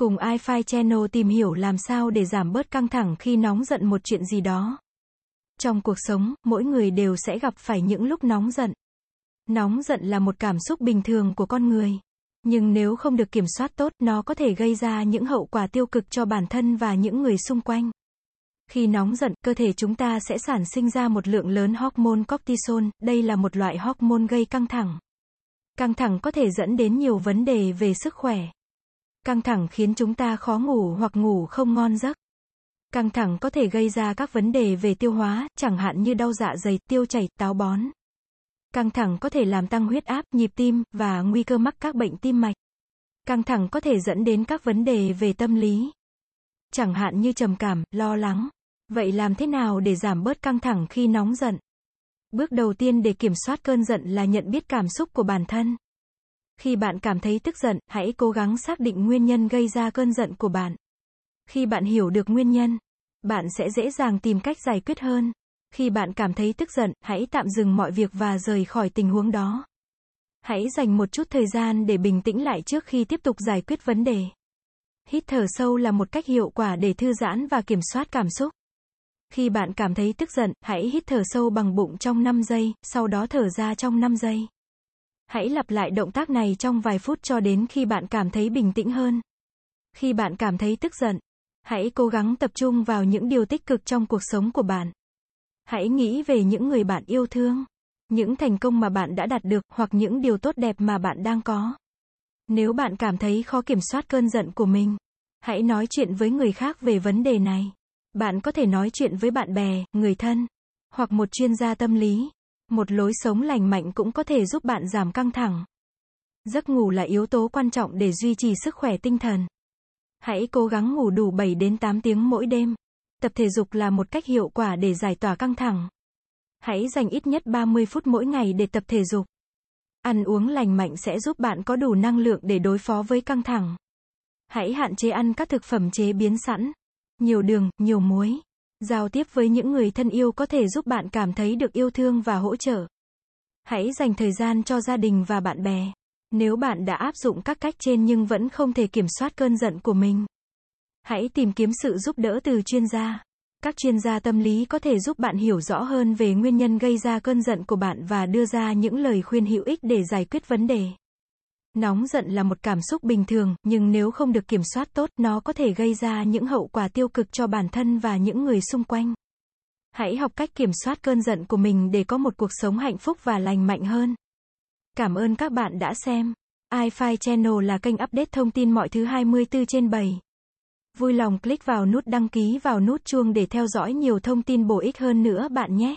Cùng iFi Channel tìm hiểu làm sao để giảm bớt căng thẳng khi nóng giận một chuyện gì đó. Trong cuộc sống, mỗi người đều sẽ gặp phải những lúc nóng giận. Nóng giận là một cảm xúc bình thường của con người. Nhưng nếu không được kiểm soát tốt, nó có thể gây ra những hậu quả tiêu cực cho bản thân và những người xung quanh. Khi nóng giận, cơ thể chúng ta sẽ sản sinh ra một lượng lớn hormone cortisol, đây là một loại hormone gây căng thẳng. Căng thẳng có thể dẫn đến nhiều vấn đề về sức khỏe. Căng thẳng khiến chúng ta khó ngủ hoặc ngủ không ngon giấc. Căng thẳng có thể gây ra các vấn đề về tiêu hóa, chẳng hạn như đau dạ dày, tiêu chảy, táo bón. Căng thẳng có thể làm tăng huyết áp, nhịp tim, và nguy cơ mắc các bệnh tim mạch. Căng thẳng có thể dẫn đến các vấn đề về tâm lý. Chẳng hạn như trầm cảm, lo lắng. Vậy làm thế nào để giảm bớt căng thẳng khi nóng giận? Bước đầu tiên để kiểm soát cơn giận là nhận biết cảm xúc của bản thân. Khi bạn cảm thấy tức giận, hãy cố gắng xác định nguyên nhân gây ra cơn giận của bạn. Khi bạn hiểu được nguyên nhân, bạn sẽ dễ dàng tìm cách giải quyết hơn. Khi bạn cảm thấy tức giận, hãy tạm dừng mọi việc và rời khỏi tình huống đó. Hãy dành một chút thời gian để bình tĩnh lại trước khi tiếp tục giải quyết vấn đề. Hít thở sâu là một cách hiệu quả để thư giãn và kiểm soát cảm xúc. Khi bạn cảm thấy tức giận, hãy hít thở sâu bằng bụng trong 5 giây, sau đó thở ra trong 5 giây. Hãy lặp lại động tác này trong vài phút cho đến khi bạn cảm thấy bình tĩnh hơn. Khi bạn cảm thấy tức giận, hãy cố gắng tập trung vào những điều tích cực trong cuộc sống của bạn. Hãy nghĩ về những người bạn yêu thương, những thành công mà bạn đã đạt được hoặc những điều tốt đẹp mà bạn đang có. Nếu bạn cảm thấy khó kiểm soát cơn giận của mình, hãy nói chuyện với người khác về vấn đề này. Bạn có thể nói chuyện với bạn bè, người thân, hoặc một chuyên gia tâm lý. Một lối sống lành mạnh cũng có thể giúp bạn giảm căng thẳng. Giấc ngủ là yếu tố quan trọng để duy trì sức khỏe tinh thần. Hãy cố gắng ngủ đủ 7 đến 8 tiếng mỗi đêm. Tập thể dục là một cách hiệu quả để giải tỏa căng thẳng. Hãy dành ít nhất 30 phút mỗi ngày để tập thể dục. Ăn uống lành mạnh sẽ giúp bạn có đủ năng lượng để đối phó với căng thẳng. Hãy hạn chế ăn các thực phẩm chế biến sẵn nhiều đường, nhiều muối. Giao tiếp với những người thân yêu có thể giúp bạn cảm thấy được yêu thương và hỗ trợ. Hãy dành thời gian cho gia đình và bạn bè. Nếu bạn đã áp dụng các cách trên nhưng vẫn không thể kiểm soát cơn giận của mình, hãy tìm kiếm sự giúp đỡ từ chuyên gia. Các chuyên gia tâm lý có thể giúp bạn hiểu rõ hơn về nguyên nhân gây ra cơn giận của bạn và đưa ra những lời khuyên hữu ích để giải quyết vấn đề. Nóng giận là một cảm xúc bình thường, nhưng nếu không được kiểm soát tốt, nó có thể gây ra những hậu quả tiêu cực cho bản thân và những người xung quanh. Hãy học cách kiểm soát cơn giận của mình để có một cuộc sống hạnh phúc và lành mạnh hơn. Cảm ơn các bạn đã xem. iFi Channel là kênh update thông tin mọi thứ 24 trên 7. Vui lòng click vào nút đăng ký vào nút chuông để theo dõi nhiều thông tin bổ ích hơn nữa bạn nhé.